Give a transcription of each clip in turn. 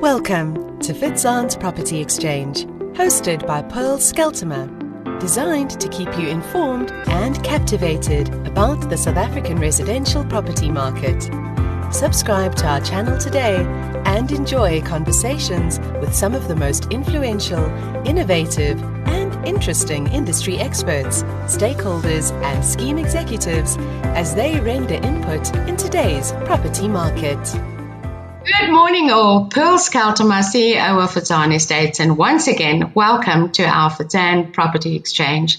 Welcome to Fitzanne Property Exchange, hosted by Paul Skeltimer, designed to keep you informed and captivated about the South African residential property market. Subscribe to our channel today and enjoy conversations with some of the most influential, innovative, and interesting industry experts, stakeholders, and scheme executives as they render input in today's property market. Good morning, all. Paul Skeltimer, CEO of Fitzanne Estates, and once again, welcome to our Fitzanne Property Exchange.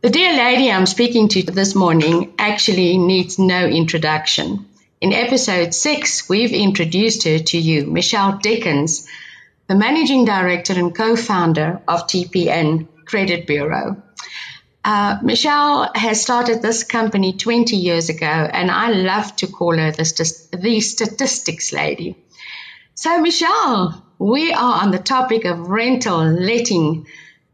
The dear lady I'm speaking to this morning actually needs no introduction. In episode six, we've introduced her to you, Michelle Dickens, the managing director and co-founder of TPN Credit Bureau. Uh, Michelle has started this company 20 years ago, and I love to call her the, the statistics lady. So, Michelle, we are on the topic of rental letting.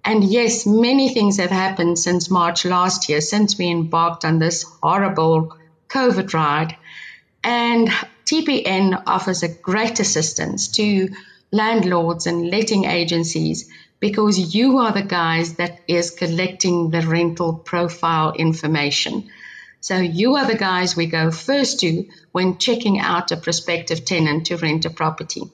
And yes, many things have happened since March last year, since we embarked on this horrible COVID ride. And TPN offers a great assistance to landlords and letting agencies because you are the guys that is collecting the rental profile information. So you are the guys we go first to when checking out a prospective tenant to rent a property.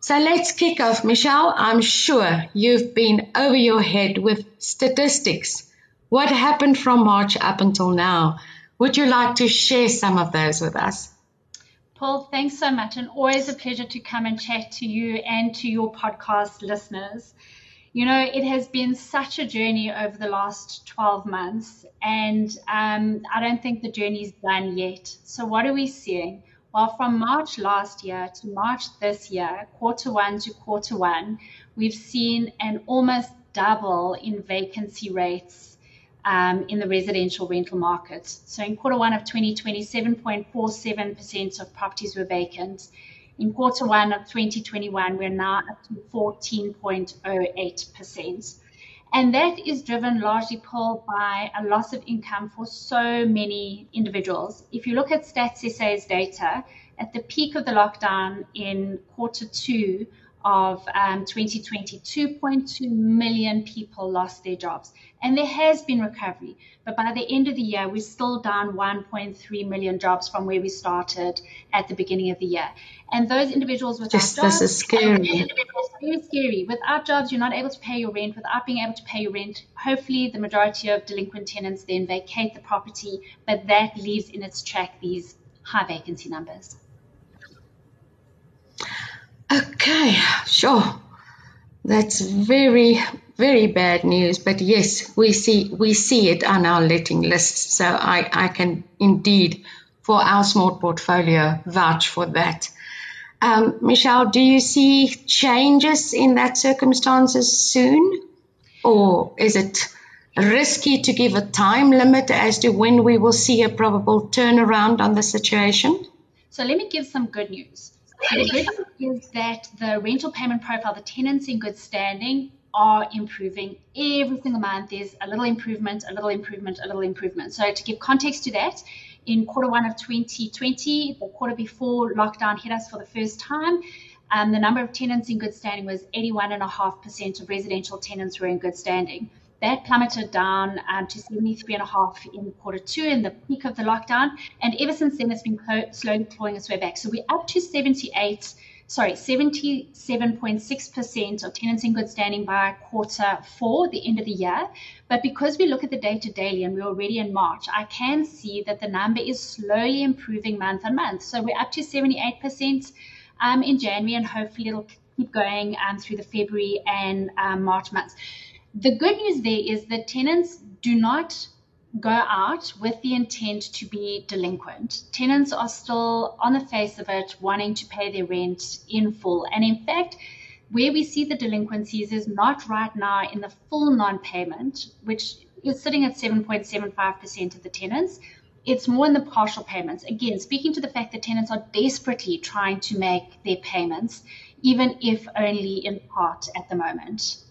So let's kick off. Michelle, I'm sure you've been over your head with statistics. What happened from March up until now? Would you like to share some of those with us? Paul, thanks so much, and always a pleasure to come and chat to you and to your podcast listeners. You know, it has been such a journey over the last 12 months, and um, I don't think the journey's done yet. So, what are we seeing? Well, from March last year to March this year, quarter one to quarter one, we've seen an almost double in vacancy rates um, in the residential rental market. So in quarter one of 2020, 7.47% of properties were vacant. In quarter one of 2021, we're now up to 14.08%. And that is driven largely, Paul, by a loss of income for so many individuals. If you look at Stats SA's data, at the peak of the lockdown in quarter two of um, 2020, 2.2 million people lost their jobs. And there has been recovery, but by the end of the year, we're still down 1.3 million jobs from where we started at the beginning of the year. And those individuals without Just, jobs, this is scary. very scary. Without jobs, you're not able to pay your rent. Without being able to pay your rent, hopefully the majority of delinquent tenants then vacate the property, but that leaves in its track these high vacancy numbers. Okay, sure. That's very, very bad news. But yes, we see we see it on our letting lists. So I, I can indeed, for our small portfolio, vouch for that. Um, Michelle, do you see changes in that circumstances soon, or is it risky to give a time limit as to when we will see a probable turnaround on the situation? So let me give some good news. The good news is that the rental payment profile, the tenants in good standing, are improving every single month. There's a little improvement, a little improvement, a little improvement. So to give context to that, in quarter one of 2020, the quarter before lockdown hit us for the first time, um, the number of tenants in good standing was 81.5% of residential tenants were in good standing. That plummeted down um, to 73.5 in quarter two in the peak of the lockdown. And ever since then, it's been slowly clawing its way back. So we're up to 78, sorry, 77.6% of tenants in good standing by quarter four, the end of the year. But because we look at the data daily and we're already in March, I can see that the number is slowly improving month on month. So we're up to 78% um, in January and hopefully it'll keep going um, through the February and um, March months. The good news there is that tenants do not go out with the intent to be delinquent. Tenants are still, on the face of it, wanting to pay their rent in full. And in fact, where we see the delinquencies is not right now in the full non payment, which is sitting at 7.75% of the tenants. It's more in the partial payments. Again, speaking to the fact that tenants are desperately trying to make their payments, even if only in part at the moment.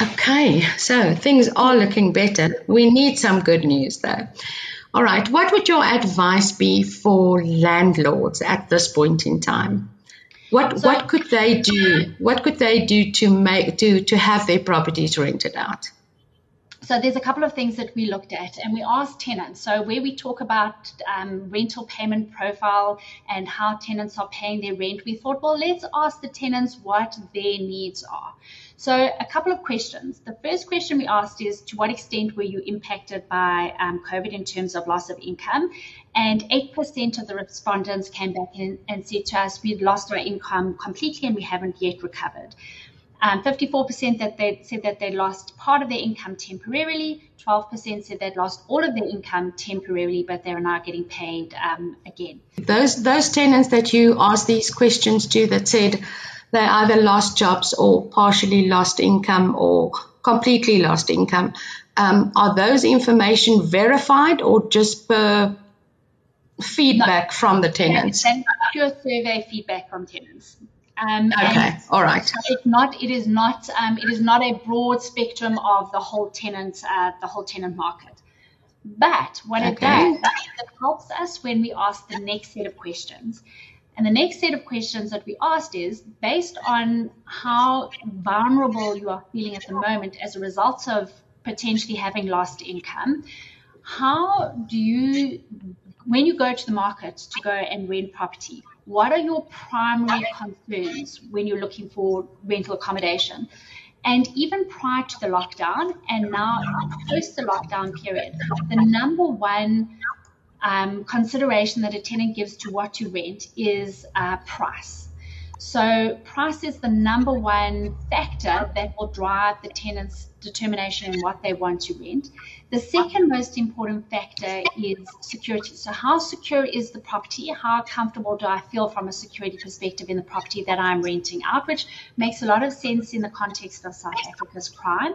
Okay, so things are looking better. We need some good news though. All right, what would your advice be for landlords at this point in time? What so, what could they do? What could they do to make to to have their properties rented out? So there's a couple of things that we looked at, and we asked tenants. So where we talk about um, rental payment profile and how tenants are paying their rent, we thought, well, let's ask the tenants what their needs are. So a couple of questions. The first question we asked is, to what extent were you impacted by um, COVID in terms of loss of income? And 8% of the respondents came back and said to us, we'd lost our income completely and we haven't yet recovered. Um, 54% that they said that they lost part of their income temporarily. 12% said they'd lost all of their income temporarily, but they're now getting paid um, again. Those those tenants that you asked these questions to that said they either lost jobs or partially lost income or completely lost income, um, are those information verified or just per feedback no. from the tenants? Pure survey feedback from tenants. Um, okay, all right. It's not. It is not. Um, it is not a broad spectrum of the whole tenant, uh, the whole tenant market. But what okay. it does, it helps us when we ask the next set of questions. And the next set of questions that we asked is based on how vulnerable you are feeling at the moment as a result of potentially having lost income. How do you, when you go to the market to go and rent property, what are your primary concerns when you're looking for rental accommodation? And even prior to the lockdown and now post the lockdown period, the number one um, consideration that a tenant gives to what to rent is uh, price. So, price is the number one factor that will drive the tenant's determination in what they want to rent. The second most important factor is security. So, how secure is the property? How comfortable do I feel from a security perspective in the property that I'm renting out, which makes a lot of sense in the context of South Africa's crime.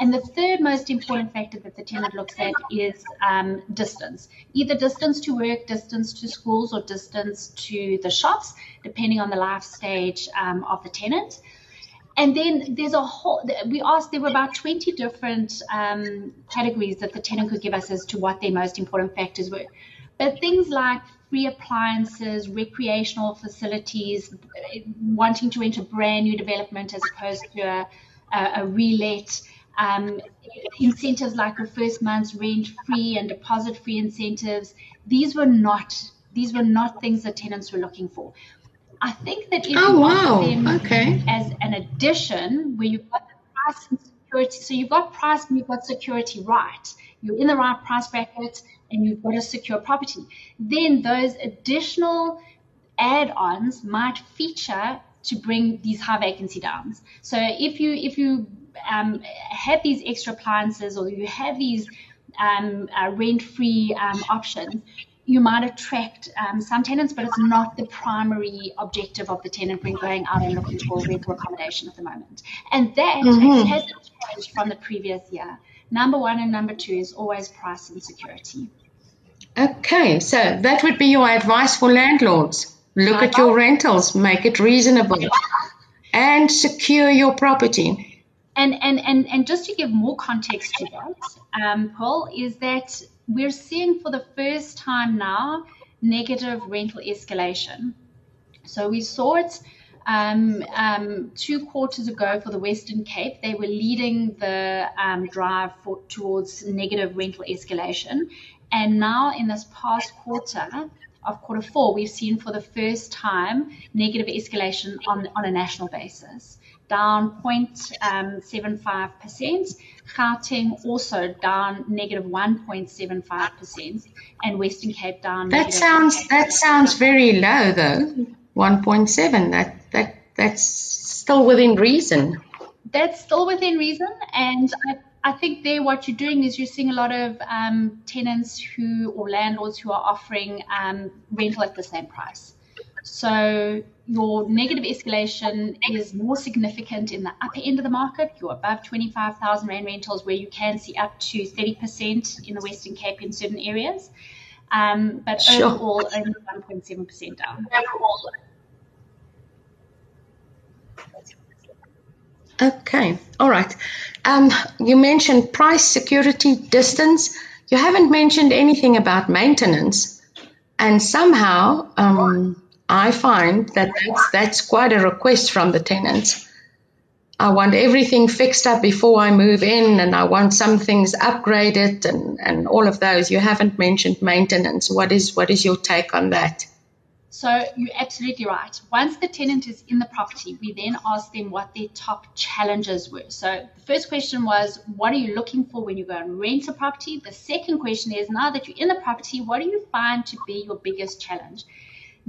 And the third most important factor that the tenant looks at is um, distance either distance to work, distance to schools, or distance to the shops, depending on the life stage um, of the tenant. And then there's a whole, we asked, there were about 20 different um, categories that the tenant could give us as to what their most important factors were. But things like free appliances, recreational facilities, wanting to enter brand new development as opposed to a, a, a relet, um, incentives like a first month's rent free and deposit free incentives. These were not these were not things that tenants were looking for. I think that if oh, you wow. them okay. as an addition where you've got the price and security, so you've got price and you've got security right, you're in the right price bracket and you've got a secure property, then those additional add-ons might feature to bring these high vacancy downs. So if you if you um, have these extra appliances or you have these um, uh, rent-free um, options, you might attract um, some tenants, but it's not the primary objective of the tenant when going out and looking for rental accommodation at the moment. And that mm-hmm. hasn't changed from the previous year. Number one and number two is always price and security. Okay, so that would be your advice for landlords. Look at your rentals, make it reasonable, and secure your property. And, and, and, and just to give more context to that, um, Paul, is that we're seeing for the first time now negative rental escalation. So we saw it um, um, two quarters ago for the Western Cape. They were leading the um, drive for, towards negative rental escalation. And now in this past quarter, of quarter four, we've seen for the first time negative escalation on, on a national basis down 0.75%. Gauteng also down negative 1.75%, and Western Cape down. That sounds that sounds very low though. 1.7. That that that's still within reason. That's still within reason, and I, I think there what you're doing is you're seeing a lot of um, tenants who or landlords who are offering um, rental at the same price. So your negative escalation is more significant in the upper end of the market. You're above 25,000 Rand rentals where you can see up to 30% in the Western Cape in certain areas. Um, but sure. overall, only 1.7% down. Okay, all right. Um, you mentioned price, security, distance. You haven't mentioned anything about maintenance. And somehow, um, I find that that's, that's quite a request from the tenants. I want everything fixed up before I move in, and I want some things upgraded, and, and all of those. You haven't mentioned maintenance. What is what is your take on that? So you're absolutely right. Once the tenant is in the property, we then ask them what their top challenges were. So the first question was, what are you looking for when you go and rent a property? The second question is, now that you're in the property, what do you find to be your biggest challenge?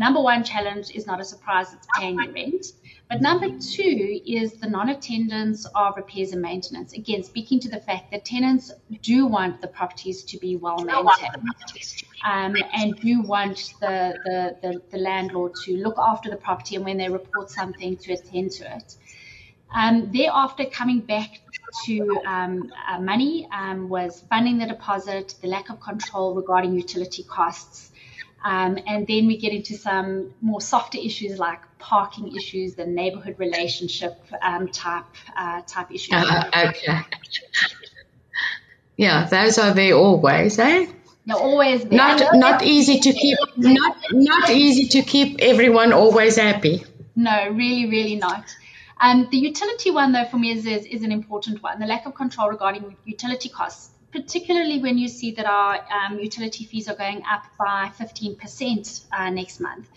Number one challenge is not a surprise, it's paying your rent. But number two is the non-attendance of repairs and maintenance. Again, speaking to the fact that tenants do want the properties to be well maintained um, and do want the, the, the, the, landlord to look after the property and when they report something to attend to it. Um, thereafter, coming back to um, uh, money um, was funding the deposit, the lack of control regarding utility costs, um, and then we get into some more softer issues like parking issues, the neighborhood relationship um, type uh, type issues. Uh, okay. Yeah, those are there always, eh? They're always there. Not not easy to keep not not easy to keep everyone always happy. No, really, really not. Um, the utility one, though, for me is, is, is an important one. The lack of control regarding utility costs particularly when you see that our um, utility fees are going up by 15% uh, next month.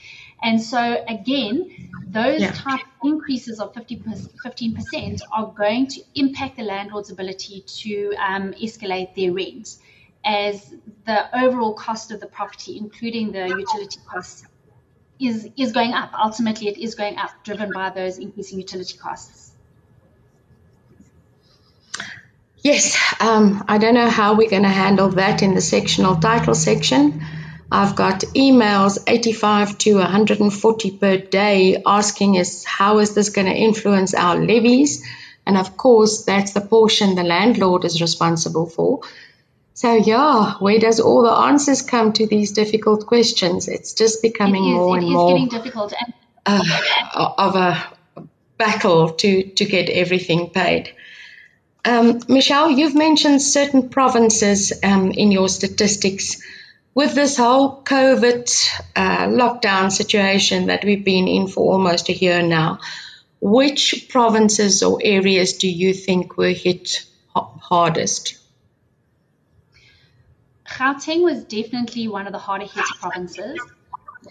And so, again, those yeah. type increases of 50, 15% are going to impact the landlord's ability to um, escalate their rent as the overall cost of the property, including the utility costs, is, is going up. Ultimately, it is going up, driven by those increasing utility costs. Yes, um, I don't know how we're going to handle that in the sectional title section. I've got emails 85 to 140 per day asking us how is this going to influence our levies? And of course, that's the portion the landlord is responsible for. So yeah, where does all the answers come to these difficult questions? It's just becoming more and more difficult and- uh, of a battle to to get everything paid. Um, Michelle, you've mentioned certain provinces um, in your statistics. With this whole COVID uh, lockdown situation that we've been in for almost a year now, which provinces or areas do you think were hit hardest? Gauteng was definitely one of the harder hit provinces.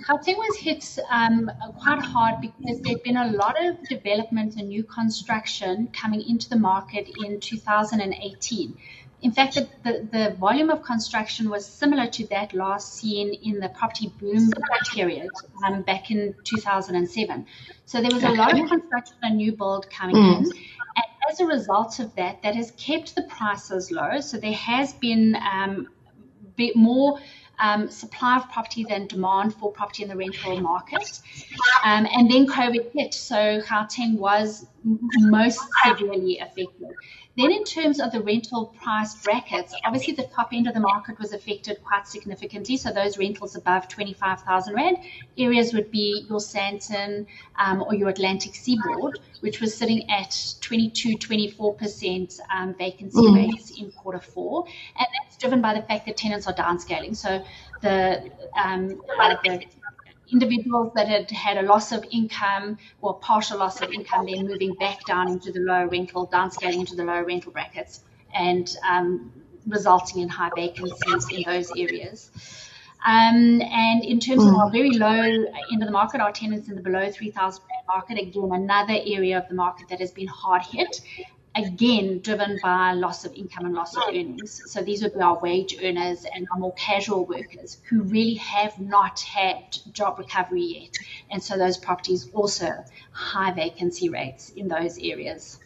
Gauteng was hit um, quite hard because there'd been a lot of development and new construction coming into the market in 2018. In fact, the, the, the, volume of construction was similar to that last seen in the property boom period um, back in 2007. So there was a lot of construction and new build coming mm. in. And as a result of that, that has kept the prices low. So there has been um, bit more um, supply of property than demand for property in the rental market. Um, and then COVID hit, so Gauteng was most severely affected. Then, in terms of the rental price brackets, obviously the top end of the market was affected quite significantly. So, those rentals above 25,000 Rand areas would be your Sandton um, or your Atlantic Seaboard, which was sitting at 22, 24% um, vacancy mm. rates in quarter four. And that's driven by the fact that tenants are downscaling. So, the, um, the individuals that had had a loss of income or partial loss of income, then moving back down into the lower rental, downscaling into the lower rental brackets, and um, resulting in high vacancies in those areas. Um, and in terms of our very low end of the market, our tenants in the below 3,000 market, again, another area of the market that has been hard hit again driven by loss of income and loss of earnings. So these would be our wage earners and our more casual workers who really have not had job recovery yet. And so those properties also high vacancy rates in those areas.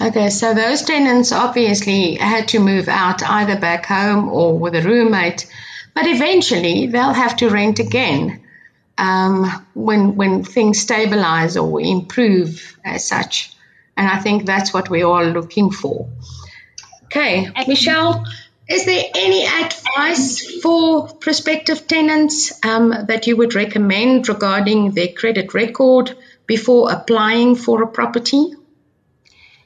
Okay, so those tenants obviously had to move out either back home or with a roommate, but eventually they'll have to rent again um, when when things stabilize or improve as such. And I think that's what we're all looking for. Okay, Michelle, is there any advice for prospective tenants um, that you would recommend regarding their credit record before applying for a property?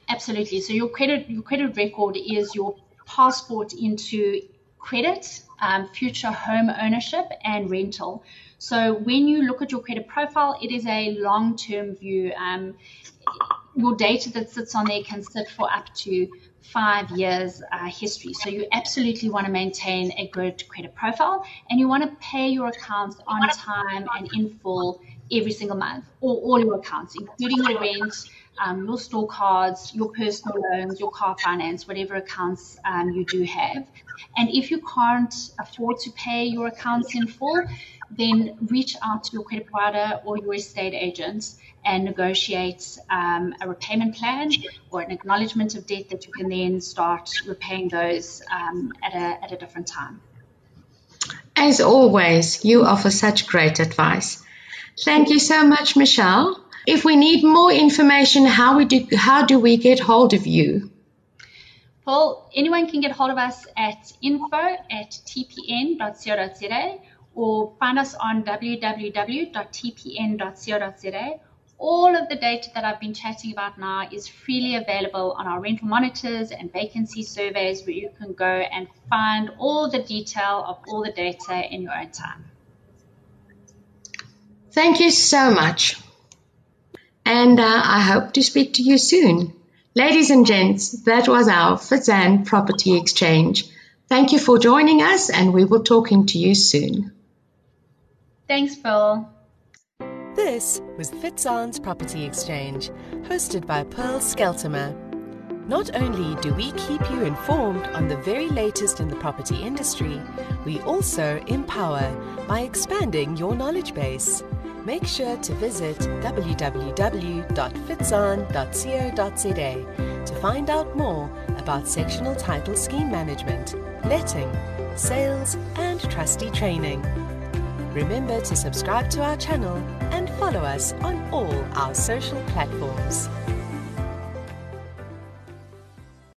Absolutely. So your credit your credit record is your passport into credit, um, future home ownership, and rental. So when you look at your credit profile, it is a long-term view. Um, your data that sits on there can sit for up to five years uh, history. So you absolutely want to maintain a good credit profile and you want to pay your accounts on time and in full every single month, or all your accounts, including your rent, um, your store cards, your personal loans, your car finance, whatever accounts um, you do have. And if you can't afford to pay your accounts in full, then reach out to your credit provider or your estate agent and negotiate um, a repayment plan or an acknowledgement of debt that you can then start repaying those um, at, a, at a different time. As always, you offer such great advice. Thank you so much, Michelle. If we need more information, how we do how do we get hold of you? Well, anyone can get hold of us at info at tpn.co.za or find us on www.tpn.co.za. All of the data that I've been chatting about now is freely available on our rental monitors and vacancy surveys where you can go and find all the detail of all the data in your own time. Thank you so much. And uh, I hope to speak to you soon. Ladies and gents, that was our Fitzanne Property Exchange. Thank you for joining us, and we will talking to you soon. Thanks, Phil. This was Fitzanne's Property Exchange, hosted by Paul Skeltimer. Not only do we keep you informed on the very latest in the property industry, we also empower by expanding your knowledge base make sure to visit www.fitzanne.co.za to find out more about sectional title scheme management, letting, sales, and trustee training. Remember to subscribe to our channel and follow us on all our social platforms.